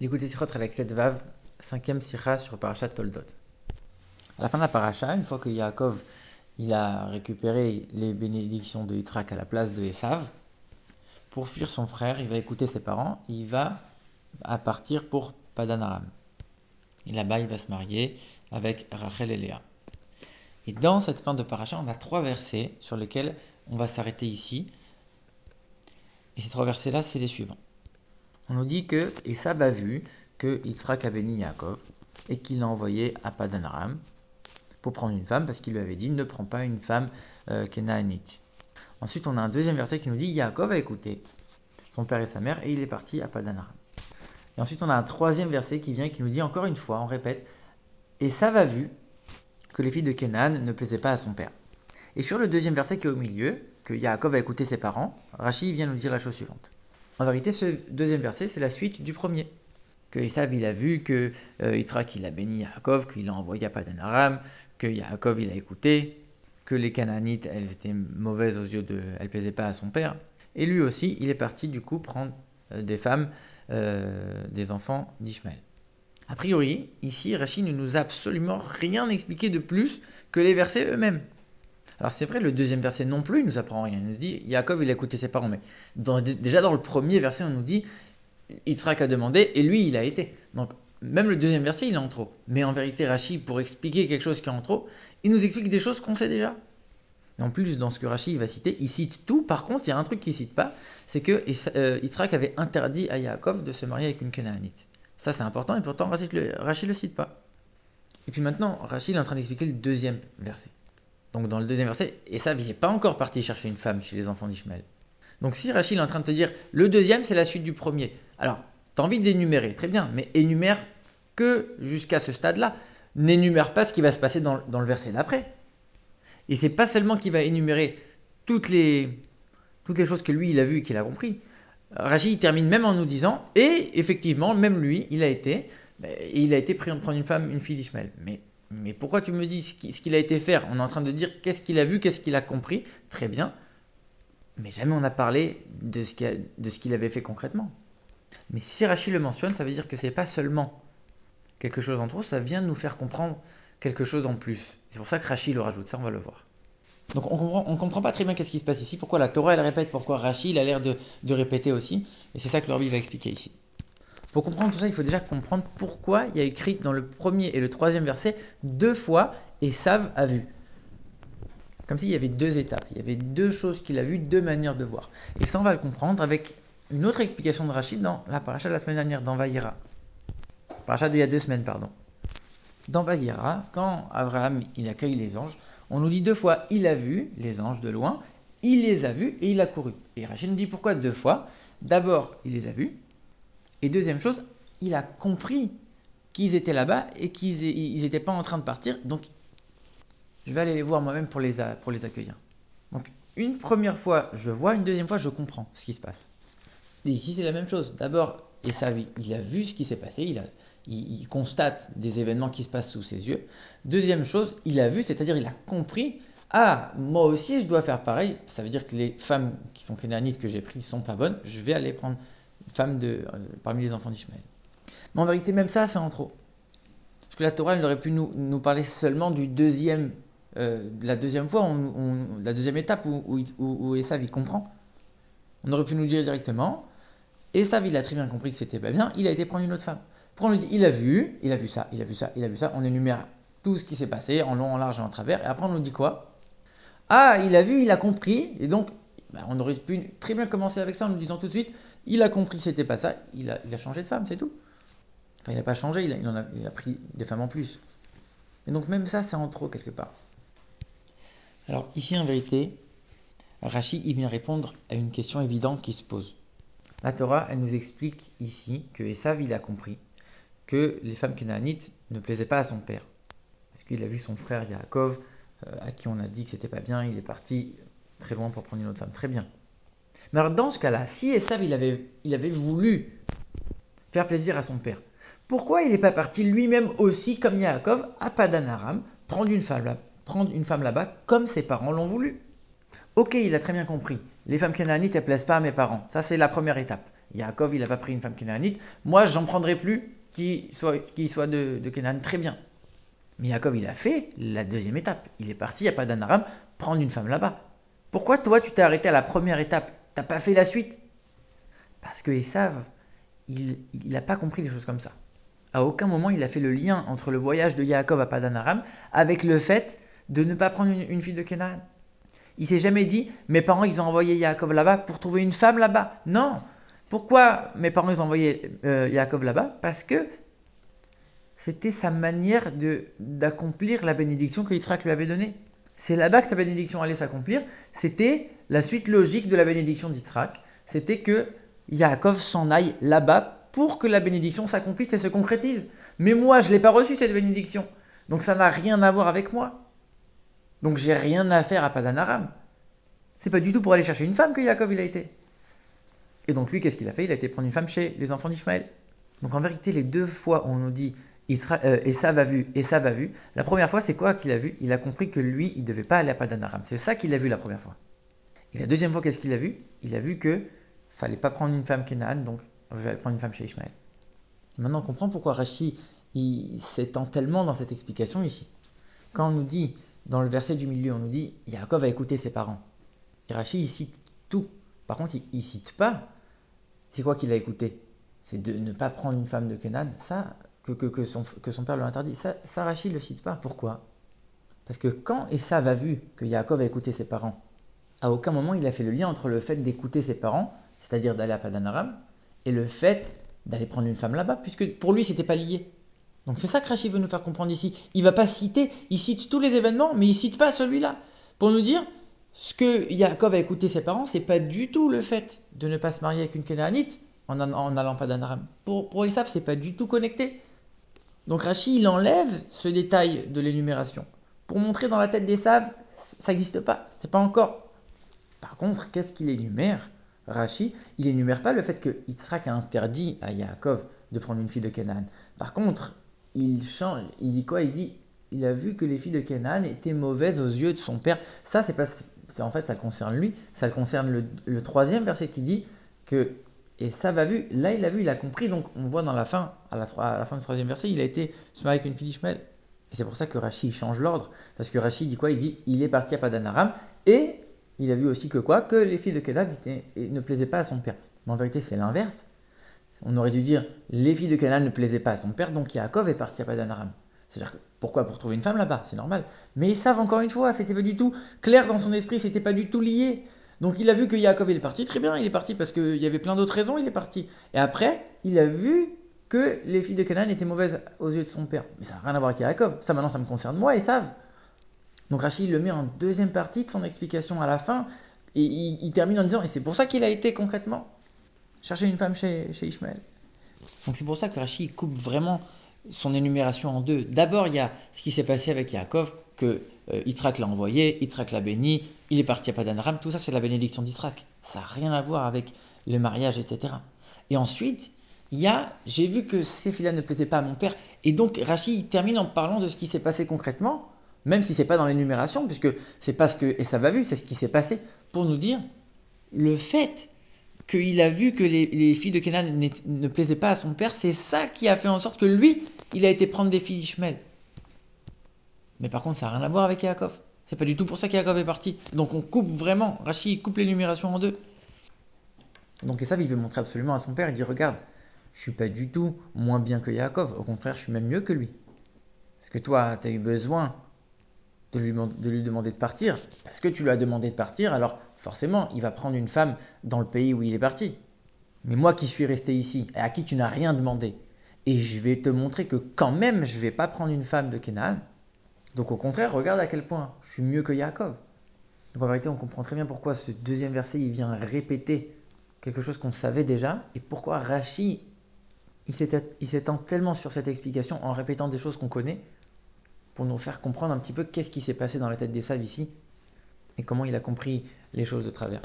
L'écoutez Sirot avec cette Vav, cinquième Sira sur Parashat Toldot. À la fin de la Paracha, une fois que Yaakov il a récupéré les bénédictions de Yitzhak à la place de Esav, pour fuir son frère, il va écouter ses parents, il va à partir pour Padanaram. Et là-bas, il va se marier avec Rachel et Léa. Et dans cette fin de Paracha, on a trois versets sur lesquels on va s'arrêter ici. Et ces trois versets-là, c'est les suivants on nous dit que Esav a vu que Yitzhak a béni Yaakov et qu'il l'a envoyé à Padanaram pour prendre une femme parce qu'il lui avait dit ne prends pas une femme euh, Ensuite, on a un deuxième verset qui nous dit Yaakov a écouté son père et sa mère et il est parti à Padanaram. Et ensuite, on a un troisième verset qui vient qui nous dit encore une fois, on répète Esav a vu que les filles de Kenan ne plaisaient pas à son père. Et sur le deuxième verset qui est au milieu, que Yaakov a écouté ses parents, Rachid vient nous dire la chose suivante. En vérité, ce deuxième verset, c'est la suite du premier. Que Isav, il a vu que euh, il a béni Yaakov, qu'il a envoyé à Padanaram, que Yaakov, il a écouté, que les Canaanites, elles étaient mauvaises aux yeux de... Elles plaisaient pas à son père. Et lui aussi, il est parti du coup prendre euh, des femmes, euh, des enfants d'Ishmaël. A priori, ici, Rachid ne nous a absolument rien expliqué de plus que les versets eux-mêmes. Alors c'est vrai, le deuxième verset non plus, il nous apprend rien. Il nous dit, Yaakov, il a écouté ses parents. Mais déjà dans le premier verset, on nous dit, Yitzhak a demandé, et lui, il a été. Donc même le deuxième verset, il est en trop. Mais en vérité, Rachid, pour expliquer quelque chose qui est en trop, il nous explique des choses qu'on sait déjà. Et en plus, dans ce que Rachid va citer, il cite tout. Par contre, il y a un truc qu'il cite pas, c'est que euh, Yitzhak avait interdit à Yaakov de se marier avec une Canaanite. Ça, c'est important, et pourtant, Rachid le, le cite pas. Et puis maintenant, Rachid est en train d'expliquer le deuxième verset. Donc dans le deuxième verset, et ça, il n'est pas encore parti chercher une femme chez les enfants d'Ishmaël. Donc si Rachid est en train de te dire, le deuxième, c'est la suite du premier. Alors, tu as envie d'énumérer, très bien, mais énumère que jusqu'à ce stade-là. N'énumère pas ce qui va se passer dans, le verset d'après. Et c'est pas seulement qu'il va énumérer toutes les, choses que lui, il a vues et qu'il a compris. Rachid termine même en nous disant, et effectivement, même lui, il a été, il a été pris de prendre une femme, une fille d'Ishmaël. Mais mais pourquoi tu me dis ce qu'il a été faire? On est en train de dire qu'est-ce qu'il a vu, qu'est-ce qu'il a compris. Très bien. Mais jamais on n'a parlé de ce qu'il avait fait concrètement. Mais si Rachid le mentionne, ça veut dire que ce n'est pas seulement quelque chose en trop, ça vient nous faire comprendre quelque chose en plus. C'est pour ça que Rachid le rajoute, ça on va le voir. Donc on comprend, comprend pas très bien qu'est-ce qui se passe ici, pourquoi la Torah elle répète, pourquoi Rachid a l'air de, de, répéter aussi, et c'est ça que l'Orbi va expliquer ici. Pour comprendre tout ça, il faut déjà comprendre pourquoi il y a écrit dans le premier et le troisième verset deux fois et Sav a vu. Comme s'il y avait deux étapes, il y avait deux choses qu'il a vues, deux manières de voir. Et ça, on va le comprendre avec une autre explication de Rachid dans la paracha de la semaine dernière, dans Vaïra. Paracha d'il y a deux semaines, pardon. Dans Vaïra, quand Abraham il accueille les anges, on nous dit deux fois il a vu les anges de loin, il les a vus et il a couru. Et Rachid nous dit pourquoi deux fois? D'abord, il les a vus, et deuxième chose, il a compris qu'ils étaient là-bas et qu'ils n'étaient pas en train de partir. Donc, je vais aller les voir moi-même pour les, accueillir. Donc, une première fois, je vois, une deuxième fois, je comprends ce qui se passe. Ici, c'est la même chose. D'abord, il a vu ce qui s'est passé, il, constate des événements qui se passent sous ses yeux. Deuxième chose, il a vu, c'est-à-dire il a compris, ah, moi aussi, je dois faire pareil. Ça veut dire que les femmes qui sont crénanites que j'ai prises sont pas bonnes, je vais aller prendre femme de, euh, parmi les enfants d'Ishmaël. Mais en vérité, même ça, c'est en trop. Parce que la Torah, elle aurait pu nous, parler seulement du deuxième, euh, de la deuxième fois, la deuxième étape où, où, Esav, comprend. On aurait pu nous dire directement, Esav, il a très bien compris que c'était pas bien, il a été prendre une autre femme. Après, on lui dit, il a vu, il a vu ça, il a vu ça, il a vu ça, on énumère tout ce qui s'est passé, en long, en large et en travers, et après on nous dit quoi? Ah, il a vu, il a compris, et donc, bah, on aurait pu très bien commencer avec ça en nous disant tout de suite, il a compris que c'était pas ça, il a, changé de femme, c'est tout. Enfin, il n'a pas changé, il a, a, pris des femmes en plus. Et donc même ça, c'est en trop quelque part. Alors ici, en vérité, Rachid, il vient répondre à une question évidente qui se pose. La Torah, elle nous explique ici que Esav, il a compris que les femmes kénanites ne plaisaient pas à son père. Parce qu'il a vu son frère Yaakov, euh, à qui on a dit que c'était pas bien, il est parti très loin pour prendre une autre femme. Très bien. Mais alors dans ce cas-là, si Esav il avait, il avait voulu faire plaisir à son père, pourquoi il n'est pas parti lui-même aussi, comme Yaakov, à Padanaram, prendre une femme, prendre une femme là-bas, comme ses parents l'ont voulu? Ok, il a très bien compris. Les femmes cananites, elles plaisent pas à mes parents. Ça, c'est la première étape. Yaakov, il n'a pas pris une femme kénanite. Moi, j'en prendrai plus qui soit, de, de Kénan. Très bien. Mais Yaakov, il a fait la deuxième étape. Il est parti à Padan Aram prendre une femme là-bas. Pourquoi toi, tu t'es arrêté à la première étape? T'as pas fait la suite Parce que Esav, il n'a pas compris les choses comme ça. À aucun moment, il a fait le lien entre le voyage de Yaakov à Padan Aram avec le fait de ne pas prendre une, fille de Canaan. Il s'est jamais dit, mes parents, ils ont envoyé Yaakov là-bas pour trouver une femme là-bas. Non. Pourquoi mes parents, ils ont envoyé euh, Yaakov là-bas? Parce que c'était sa manière d'accomplir la bénédiction que Yitzhak lui avait donnée. C'est là-bas que sa bénédiction allait s'accomplir. C'était la suite logique de la bénédiction d'Yitzhak. C'était que Yaakov s'en aille là-bas pour que la bénédiction s'accomplisse et se concrétise. Mais moi, je ne l'ai pas reçue cette bénédiction. Donc ça n'a rien à voir avec moi. Donc j'ai rien à faire à Padan Aram. C'est pas du tout pour aller chercher une femme que Yaakov il a été. Et donc lui, qu'est-ce qu'il a fait? Il a été prendre une femme chez les enfants d'Ishmaël. Donc en vérité, les deux fois où on nous dit euh, et ça va vu, et ça va vu, la première fois, c'est quoi qu'il a vu? Il a compris que lui, il ne devait pas aller à Padan Aram. C'est ça qu'il a vu la première fois. Et la deuxième fois, qu'est-ce qu'il a vu? Il a vu que fallait pas prendre une femme Kenan, donc je vais prendre une femme chez Ishmaël. Maintenant, on comprend pourquoi Rashi s'étend tellement dans cette explication ici. Quand on nous dit, dans le verset du milieu, on nous dit Yaakov a écouté ses parents. Et Rashi, il cite tout. Par contre, il, ne cite pas c'est quoi qu'il a écouté? C'est de ne pas prendre une femme de Kenan. Ça, que, son, que son père lui interdit. Ça, Rashi ne le cite pas. Pourquoi? Parce que quand Esav a vu que Yaakov a écouté ses parents, à aucun moment il a fait le lien entre le fait d'écouter ses parents, c'est-à-dire d'aller à Padan Aram, et le fait d'aller prendre une femme là-bas, puisque pour lui c'était pas lié. Donc c'est ça que Rashi veut nous faire comprendre ici. Il va pas citer, il cite tous les événements, mais il cite pas celui-là. Pour nous dire, ce que Yaakov a écouté ses parents, c'est pas du tout le fait de ne pas se marier avec une Canaanite en, allant pas Aram. Pour, pour Esav, c'est pas du tout connecté. Donc Rashi, il enlève ce détail de l'énumération. Pour montrer dans la tête des ça n'existe pas. C'est pas encore. Par contre, qu'est-ce qu'il énumère Rashi, il énumère pas le fait que Yitzhak a interdit à Yaakov de prendre une fille de Canaan. Par contre, il change, il dit quoi? Il dit, il a vu que les filles de Canaan étaient mauvaises aux yeux de son père. Ça, c'est pas, en fait, ça concerne lui. Ça concerne le, troisième verset qui dit que, et ça va vu, là il a vu, il a compris. Donc on voit dans la fin, à la, fin du troisième verset, il a été se marier avec une fille d'Ishmael. Et c'est pour ça que Rashi change l'ordre, parce que Rashi dit quoi? Il dit, il est parti à Padanaram et il a vu aussi que quoi? Que les filles de Canaan ne plaisaient pas à son père. Mais en vérité, c'est l'inverse. On aurait dû dire les filles de Canaan ne plaisaient pas à son père, donc Yaakov est parti à Padan Aram. C'est-à-dire pourquoi? Pour trouver une femme là-bas, c'est normal. Mais ils savent encore une fois, c'était pas du tout clair dans son esprit, c'était pas du tout lié. Donc il a vu que Yaakov est parti, très bien, il est parti parce qu'il y avait plein d'autres raisons, il est parti. Et après, il a vu que les filles de Canaan étaient mauvaises aux yeux de son père. Mais ça n'a rien à voir avec Yaakov. Ça maintenant, ça me concerne moi, ils savent. Donc Rachid le met en deuxième partie de son explication à la fin, et il, termine en disant, et c'est pour ça qu'il a été concrètement chercher une femme chez, chez Ishmael. Donc c'est pour ça que Rachid coupe vraiment son énumération en deux. D'abord, il y a ce qui s'est passé avec Yaakov, que euh, l'a envoyé, Yitzhak l'a béni, il est parti à Padan tout ça c'est la bénédiction d'Yitzhak. Ça n'a rien à voir avec le mariage, etc. Et ensuite, il y a, j'ai vu que ces filles-là ne plaisaient pas à mon père, et donc Rachid termine en parlant de ce qui s'est passé concrètement, même si c'est pas dans l'énumération, puisque c'est pas ce que et ça va vu, c'est ce qui s'est passé, pour nous dire le fait qu'il a vu que les, filles de Kenan ne plaisaient pas à son père, c'est ça qui a fait en sorte que lui, il a été prendre des filles d'Ishmael. Mais par contre, ça n'a rien à voir avec Yaakov. C'est pas du tout pour ça qu'Yaakov est parti. Donc on coupe vraiment, Rachid coupe l'énumération en deux. Donc ça, il veut montrer absolument à son père, il dit regarde, je suis pas du tout moins bien que Yaakov, au contraire, je suis même mieux que lui. Parce que toi, tu as eu besoin de lui, demander de partir, parce que tu lui as demandé de partir, alors forcément, il va prendre une femme dans le pays où il est parti. Mais moi qui suis resté ici, et à qui tu n'as rien demandé, et je vais te montrer que quand même, je ne vais pas prendre une femme de Canaan. Donc au contraire, regarde à quel point je suis mieux que Yaakov. Donc en vérité, on comprend très bien pourquoi ce deuxième verset, il vient répéter quelque chose qu'on savait déjà, et pourquoi Rachi, il s'étend tellement sur cette explication en répétant des choses qu'on connaît, pour nous faire comprendre un petit peu qu'est-ce qui s'est passé dans la tête des saves ici et comment il a compris les choses de travers.